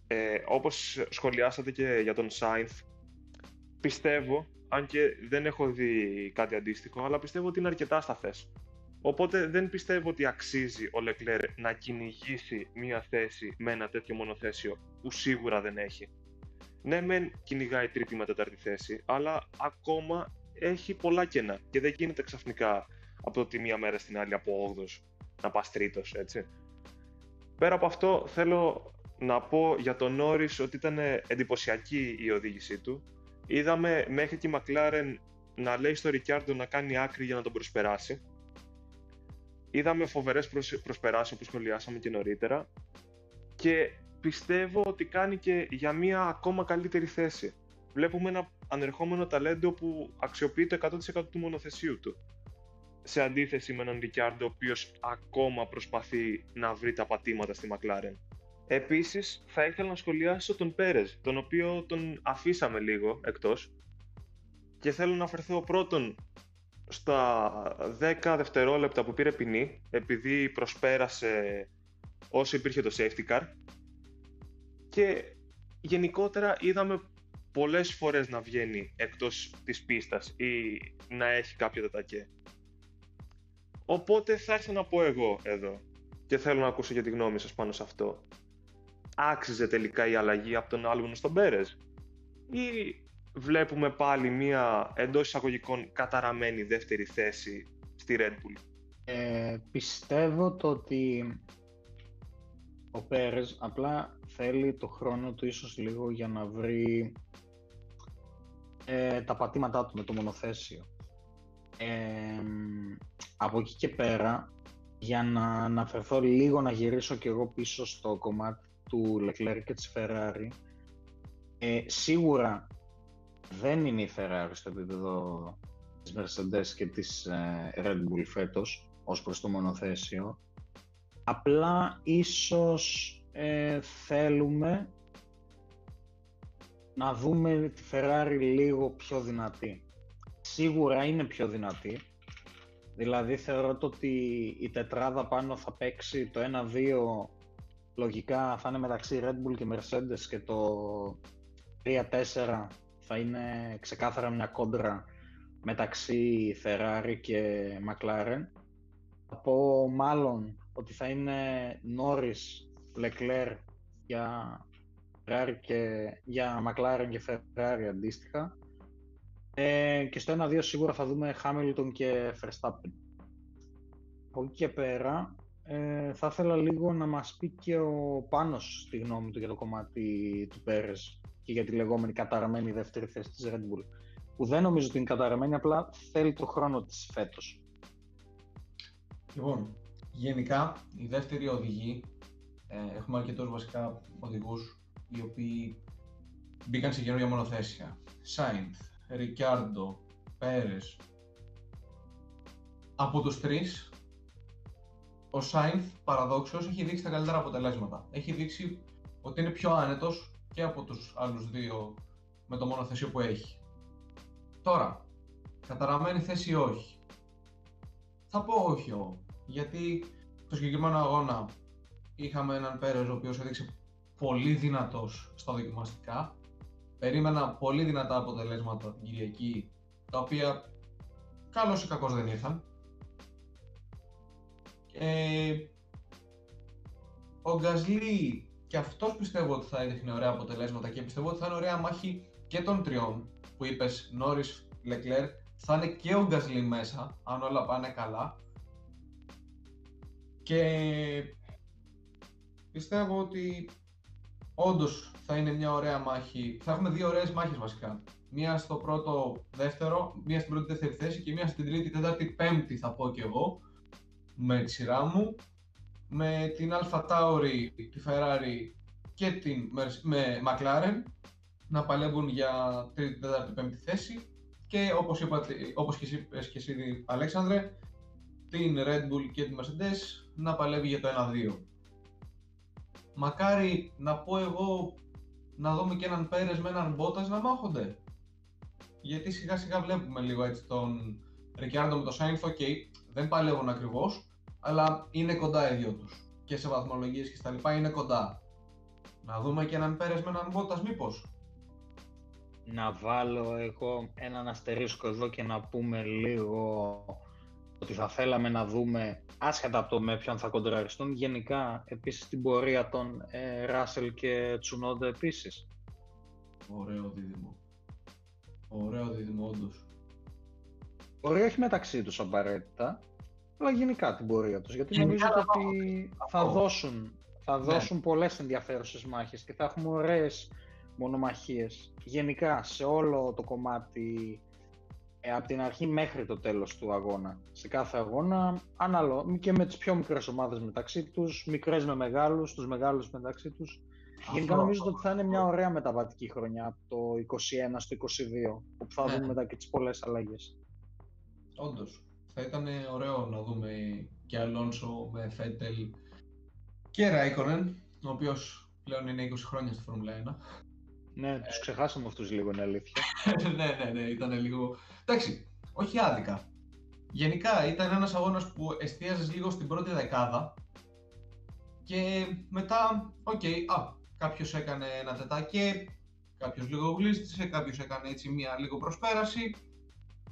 Ε, όπως σχολιάσατε και για τον Σάινθ, πιστεύω, αν και δεν έχω δει κάτι αντίστοιχο, αλλά πιστεύω ότι είναι αρκετά σταθές. Οπότε δεν πιστεύω ότι αξίζει ο Λεκλέρ να κυνηγήσει μία θέση με ένα τέτοιο μονοθέσιο που σίγουρα δεν έχει. Ναι, μεν κυνηγάει τρίτη με τέταρτη θέση, αλλά ακόμα έχει πολλά κενά και δεν γίνεται ξαφνικά από τη μία μέρα στην άλλη από 8 να πας τρίτος, έτσι. Πέρα από αυτό, θέλω να πω για τον Νόρις ότι ήταν εντυπωσιακή η οδήγησή του. Είδαμε μέχρι και η McLaren να λέει στο Ρικιάρντο να κάνει άκρη για να τον προσπεράσει. Είδαμε φοβερές προσπεράσεις όπως σχολιάσαμε και νωρίτερα και πιστεύω ότι κάνει και για μια ακόμα καλύτερη θέση. Βλέπουμε ένα ανερχόμενο ταλέντο που αξιοποιεί το 100% του μονοθεσίου του σε αντίθεση με έναν Ρικιάρντο ο οποίος ακόμα προσπαθεί να βρει τα πατήματα στη McLaren. Επίσης θα ήθελα να σχολιάσω τον Πέρες, τον οποίο τον αφήσαμε λίγο εκτός και θέλω να αφαιρθώ πρώτον στα 10 δευτερόλεπτα που πήρε ποινή επειδή προσπέρασε όσο υπήρχε το safety car και γενικότερα είδαμε πολλές φορές να βγαίνει εκτός της πίστας ή να έχει κάποιο τετακέ. Οπότε θα έρθω να πω εγώ εδώ και θέλω να ακούσω και τη γνώμη σας πάνω σε αυτό. Άξιζε τελικά η αλλαγή από τον Άλβον στον Πέρες ή βλέπουμε πάλι μία εντός εισαγωγικών καταραμένη δεύτερη θέση στη Red Bull.
Ε, πιστεύω το ότι ο Πέρες απλά θέλει το χρόνο του ίσως λίγο για να βρει ε, τα πατήματά του με το μονοθέσιο από εκεί και πέρα, για να αναφερθώ λίγο, να γυρίσω και εγώ πίσω στο κομμάτι του Leclerc και της Ferrari, ε, σίγουρα δεν είναι η Ferrari στο επίπεδο της Mercedes και της ε, Red Bull φέτος, ως προς το μονοθέσιο. Απλά ίσως ε, θέλουμε να δούμε τη Ferrari λίγο πιο δυνατή. Σίγουρα είναι πιο δυνατή. Δηλαδή θεωρώ ότι η τετράδα πάνω θα παίξει το 1-2 λογικά θα είναι μεταξύ Red Bull και Mercedes και το 3-4 θα είναι ξεκάθαρα μια κόντρα μεταξύ Ferrari και McLaren. Θα πω μάλλον ότι θα είναι Norris, Leclerc για Ferrari και για McLaren και Ferrari αντίστοιχα. Ε, και στο 1-2 σίγουρα θα δούμε Hamilton και Verstappen. Από εκεί και πέρα ε, θα ήθελα λίγο να μας πει και ο Πάνος στη γνώμη του για το κομμάτι του Πέρες και για τη λεγόμενη καταραμένη δεύτερη θέση της Red Bull που δεν νομίζω ότι είναι καταραμένη, απλά θέλει το χρόνο της φέτος.
Λοιπόν, γενικά η δεύτερη οδηγή, ε, έχουμε αρκετούς βασικά οδηγούς οι οποίοι μπήκαν σε καινούργια μονοθέσια. Σάινθ, Ρικιάρντο, Πέρες. Από τους τρεις, ο Σάινθ παραδόξως έχει δείξει τα καλύτερα αποτελέσματα. Έχει δείξει ότι είναι πιο άνετος και από τους άλλους δύο με το μονοθέσιο που έχει. Τώρα, καταραμένη θέση όχι; Θα πω όχι, ό, γιατί στο συγκεκριμένο αγώνα είχαμε έναν Πέρες ο οποίος έδειξε πολύ δυνατός στα δοκιμαστικά. Περίμενα πολύ δυνατά αποτελέσματα την Κυριακή, τα οποία καλώς ή κακώς δεν ήρθαν. Ε, ο Γκασλί και αυτός πιστεύω ότι θα έδειχνε ωραία αποτελέσματα και πιστεύω ότι θα είναι ωραία μάχη και των τριών που είπες Νόρις, Λεκλέρ, θα είναι και ο Γκασλί μέσα, αν όλα πάνε καλά. Και πιστεύω ότι όντως θα είναι μια ωραία μάχη. Θα έχουμε δύο ωραίες μάχες βασικά. Μία στο πρώτο, δεύτερο, μία στην πρώτη, δεύτερη θέση και μία στην τρίτη, τέταρτη, πέμπτη θα πω κι εγώ με τη σειρά μου. Με την Alfa Tauri, τη Ferrari και την με McLaren να παλεύουν για τρίτη, τέταρτη, πέμπτη θέση και όπως, είπατε, όπως και εσύ, και εσύ Αλέξανδρε, την Red Bull και τη Mercedes να παλεύει για το 1-2 μακάρι να πω εγώ να δούμε και έναν Πέρες με έναν Μπότας να μάχονται. Γιατί σιγά σιγά βλέπουμε λίγο έτσι τον Ρικιάρντο με το Σάινθ, ok, δεν παλεύουν ακριβώς, αλλά είναι κοντά οι δυο τους. Και σε βαθμολογίες και στα λοιπά είναι κοντά. Να δούμε και έναν Πέρες με έναν Μπότας μήπως.
Να βάλω εγώ έναν αστερίσκο εδώ και να πούμε λίγο ότι θα θέλαμε να δούμε, άσχετα από το με ποιον θα κοντραριστούν, γενικά επίσης την πορεία των ε, Ράσελ και Τσουνόντα επίσης.
Ωραίο δίδυμο. Ωραίο δίδυμο, όντως.
Ωραίο όχι μεταξύ τους απαραίτητα, αλλά γενικά την πορεία τους, γιατί νομίζω ότι θα δώσουν, θα ναι. δώσουν πολλές ενδιαφέρουσες μάχες και θα έχουμε ωραίες μονομαχίες. Γενικά σε όλο το κομμάτι ε, από την αρχή μέχρι το τέλος του αγώνα. Σε κάθε αγώνα, ανάλογα και με τις πιο μικρές ομάδες μεταξύ τους, μικρές με μεγάλους, τους μεγάλους μεταξύ τους. Αυτό, Γενικά νομίζω ότι θα είναι μια ωραία μεταβατική χρονιά από το 21 στο 22, όπου θα ναι. δούμε μετά και τις πολλές αλλαγές.
Όντως. Θα ήταν ωραίο να δούμε και Αλόνσο με Φέτελ και Ράικονεν, ο οποίος πλέον είναι 20 χρόνια στη Φόρμουλα 1.
Ναι, τους ξεχάσαμε αυτούς λίγο, είναι αλήθεια.
ναι, ναι, ναι, ήταν λίγο. Εντάξει, όχι άδικα. Γενικά ήταν ένας αγώνας που εστίαζες λίγο στην πρώτη δεκάδα και μετά, okay, α, κάποιος έκανε ένα τετακέ, κάποιος λίγο γλίστρησε, κάποιος έκανε έτσι μία λίγο προσπέραση.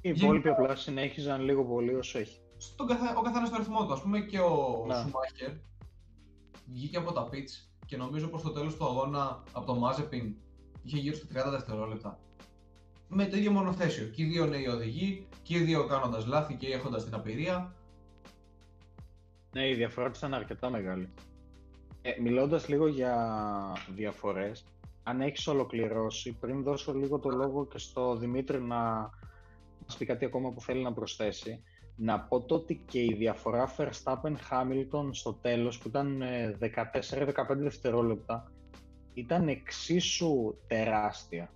Οι υπόλοιποι απλά συνέχιζαν λίγο πολύ όσο έχει.
Στον καθα... Ο καθένας στο ρυθμό του. Ας πούμε και ο Σουμάχερ βγήκε από τα πιτς και νομίζω προ το τέλος του αγώνα από το Μάζεπιν είχε γύρω στα 30 δευτερόλεπτα. Με το ίδιο μονοθέσιο. Και οι δύο νέοι οδηγοί, και οι δύο κάνοντας λάθη και έχοντας την απειρία.
Ναι, η διαφορά ήταν αρκετά μεγάλη. Ε, μιλώντας λίγο για διαφορές, αν έχεις ολοκληρώσει, πριν δώσω λίγο το λόγο και στο Δημήτρη να μας πει κάτι ακόμα που θέλει να προσθέσει, να πω το ότι και η διαφορά Verstappen-Hamilton στο τέλος που ήταν 14-15 δευτερόλεπτα ήταν εξίσου τεράστια.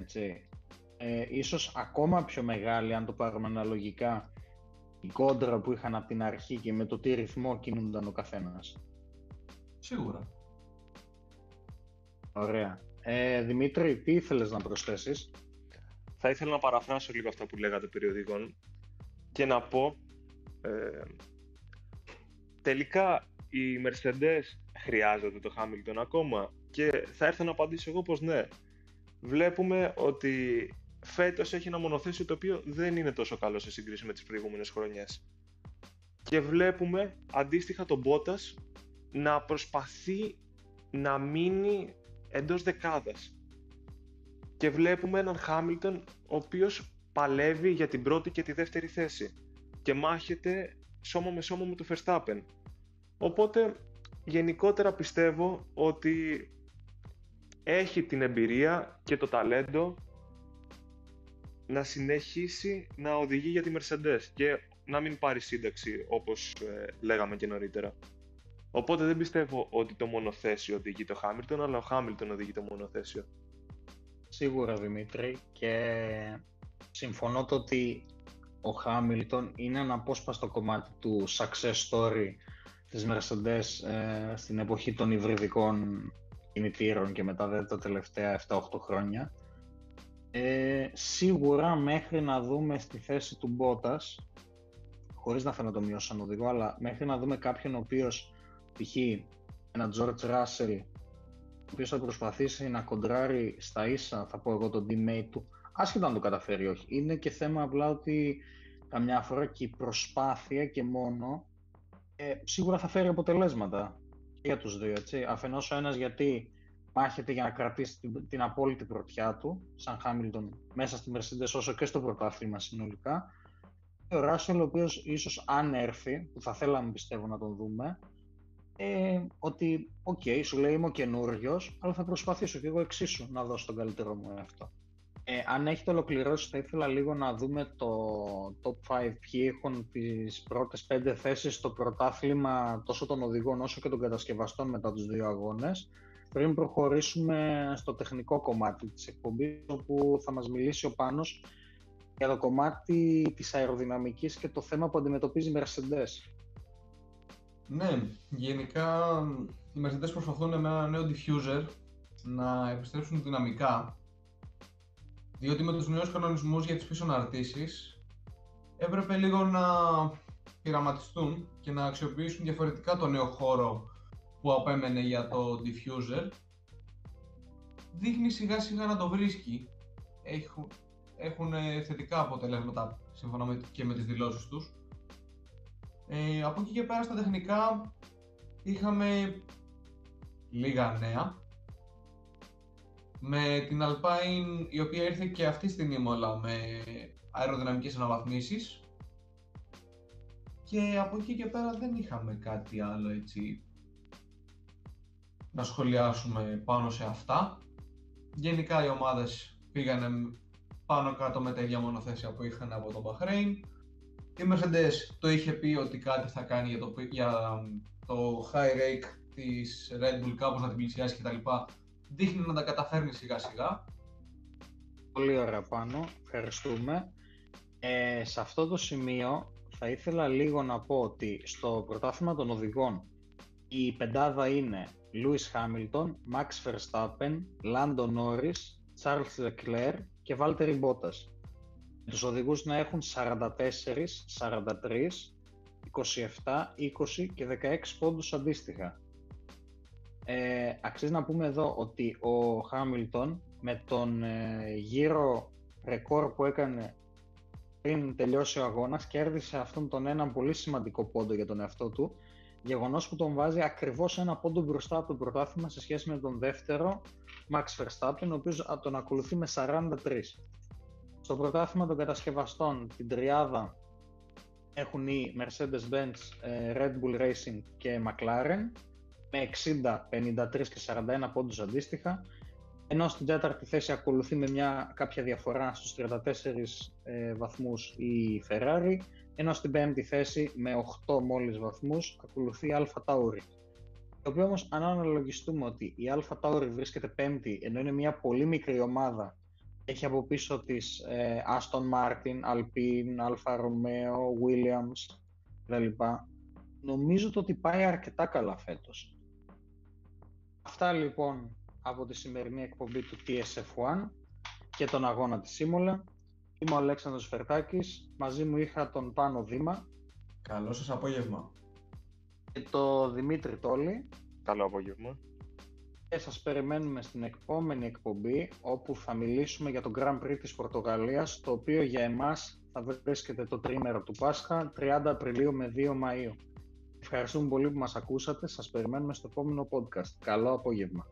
Έτσι. Ε, ίσως ακόμα πιο μεγάλη αν το πάρουμε αναλογικά η κόντρα που είχαν από την αρχή και με το τι ρυθμό κινούνταν ο καθένας.
Σίγουρα.
Ωραία. Ε, Δημήτρη, τι ήθελες να προσθέσεις;
Θα ήθελα να παραφράσω λίγο αυτά που λέγατε περιοδικών και να πω ε, τελικά η Mercedes χρειάζεται το Hamilton ακόμα και θα έρθω να απαντήσω εγώ πως ναι. Βλέπουμε ότι φέτος έχει ένα μονοθέσιο το οποίο δεν είναι τόσο καλό σε σύγκριση με τις προηγούμενες χρονιές. Και βλέπουμε αντίστοιχα τον Bottas να προσπαθεί να μείνει εντός δεκάδας. Και βλέπουμε έναν Χάμιλτον ο οποίος παλεύει για την πρώτη και τη δεύτερη θέση και μάχεται σώμα με σώμα με το Verstappen. Οπότε γενικότερα πιστεύω ότι έχει την εμπειρία και το ταλέντο να συνεχίσει να οδηγεί για τη Mercedes και να μην πάρει σύνταξη όπως ε, λέγαμε και νωρίτερα. Οπότε δεν πιστεύω ότι το μονοθέσιο οδηγεί το Χάμιλτον, αλλά ο Χάμιλτον οδηγεί το μονοθέσιο.
Σίγουρα Δημήτρη και συμφωνώ το ότι ο Χάμιλτον είναι ένα απόσπαστο κομμάτι του success story της Mercedes ε, στην εποχή των υβριδικών κινητήρων και μετά τα τελευταία 7-8 χρόνια. Ε, σίγουρα μέχρι να δούμε στη θέση του Μπότας, χωρίς να θέλω να το μειώσω σαν οδηγό, αλλά μέχρι να δούμε κάποιον ο οποίος π.χ. ένα George Russell ο οποίος θα προσπαθήσει να κοντράρει στα ίσα, θα πω εγώ, τον teammate του, άσχετα αν το καταφέρει ή όχι. Είναι και θέμα απλά ότι καμιά φορά και η προσπάθεια και μόνο ε, σίγουρα θα φέρει αποτελέσματα για τους δύο, έτσι. Αφενός ο ένας γιατί μάχεται για να κρατήσει την, την απόλυτη πρωτιά του, σαν Χάμιλτον, μέσα στη Mercedes όσο και στο πρωτάθλημα συνολικά. Και ο Ράσελ, ο οποίος ίσως αν έρθει, που θα θέλαμε πιστεύω να τον δούμε, ε, ότι okay, σου λέει είμαι ο καινούριος, αλλά θα προσπαθήσω και εγώ εξίσου να δώσω τον καλύτερο μου εαυτό. Ε, αν έχετε ολοκληρώσει, θα ήθελα λίγο να δούμε το top 5, ποιοι έχουν τις πρώτες 5 θέσεις στο πρωτάθλημα τόσο των οδηγών όσο και των κατασκευαστών μετά τους δύο αγώνες πριν προχωρήσουμε στο τεχνικό κομμάτι της εκπομπής όπου θα μας μιλήσει ο Πάνος για το κομμάτι της αεροδυναμικής και το θέμα που αντιμετωπίζει η Mercedes.
Ναι, γενικά οι Mercedes προσπαθούν με ένα νέο diffuser να επιστρέψουν δυναμικά διότι με τους νέους κανονισμούς για τις πίσω αναρτήσεις έπρεπε λίγο να πειραματιστούν και να αξιοποιήσουν διαφορετικά το νέο χώρο που απέμενε για το diffuser. Δείχνει σιγά σιγά να το βρίσκει. Έχουν, έχουν θετικά αποτελέσματα σύμφωνα με, και με τις δηλώσεις τους ε, από εκεί και πέρα στα τεχνικά είχαμε λίγα νέα. Με την Alpine η οποία ήρθε και αυτή στην Ήμολα με αεροδυναμικές αναβαθμίσεις. Και από εκεί και πέρα δεν είχαμε κάτι άλλο έτσι να σχολιάσουμε πάνω σε αυτά. Γενικά οι ομάδες πήγανε πάνω κάτω με τα ίδια μονοθέσια που είχαν από τον Bahrain. Η Mercedes το είχε πει ότι κάτι θα κάνει για το, για το high rake της Red Bull κάπως να την πλησιάσει κτλ. Δείχνει να τα καταφέρνει σιγά σιγά.
Πολύ ωραία πάνω, ευχαριστούμε. Ε, σε αυτό το σημείο θα ήθελα λίγο να πω ότι στο πρωτάθλημα των οδηγών η πεντάδα είναι Lewis Hamilton, Max Verstappen, Lando Norris, Charles Leclerc και Valtteri Bottas τους οδηγούς να έχουν 44, 43, 27, 20 και 16 πόντους αντίστοιχα. Ε, αξίζει να πούμε εδώ ότι ο Χάμιλτον με τον ε, γύρο ρεκόρ που έκανε πριν τελειώσει ο αγώνας κέρδισε αυτόν τον έναν πολύ σημαντικό πόντο για τον εαυτό του γεγονός που τον βάζει ακριβώς ένα πόντο μπροστά από το πρωτάθλημα σε σχέση με τον δεύτερο Max Verstappen ο οποίος τον ακολουθεί με 43. Στο πρωτάθλημα των κατασκευαστών την τριάδα έχουν οι Mercedes-Benz, ε, Red Bull Racing και McLaren με 60, 53 και 41 πόντους αντίστοιχα ενώ στην τέταρτη θέση ακολουθεί με μια κάποια διαφορά στους 34 ε, βαθμούς η Ferrari, ενώ στην πέμπτη θέση με 8 μόλις βαθμούς ακολουθεί η Alfa Tauri. Το οποίο όμως αν αναλογιστούμε ότι η Alfa Tauri βρίσκεται πέμπτη ενώ είναι μια πολύ μικρή ομάδα έχει από πίσω της ε, Aston Martin, Alpine, Alfa Romeo, Williams κλπ. Νομίζω το ότι πάει αρκετά καλά φέτος. Αυτά λοιπόν από τη σημερινή εκπομπή του TSF1 και τον αγώνα της Σίμολα. Είμαι ο Αλέξανδρος Φερτάκης, μαζί μου είχα τον Πάνο Δήμα.
Καλό σας απόγευμα.
Και το Δημήτρη Τόλη.
Καλό απόγευμα.
Και σας περιμένουμε στην επόμενη εκπομπή όπου θα μιλήσουμε για το Grand Prix της Πορτογαλίας το οποίο για εμάς θα βρίσκεται το τρίμερο του Πάσχα 30 Απριλίου με 2 Μαΐου. Ευχαριστούμε πολύ που μας ακούσατε. Σας περιμένουμε στο επόμενο podcast. Καλό απόγευμα.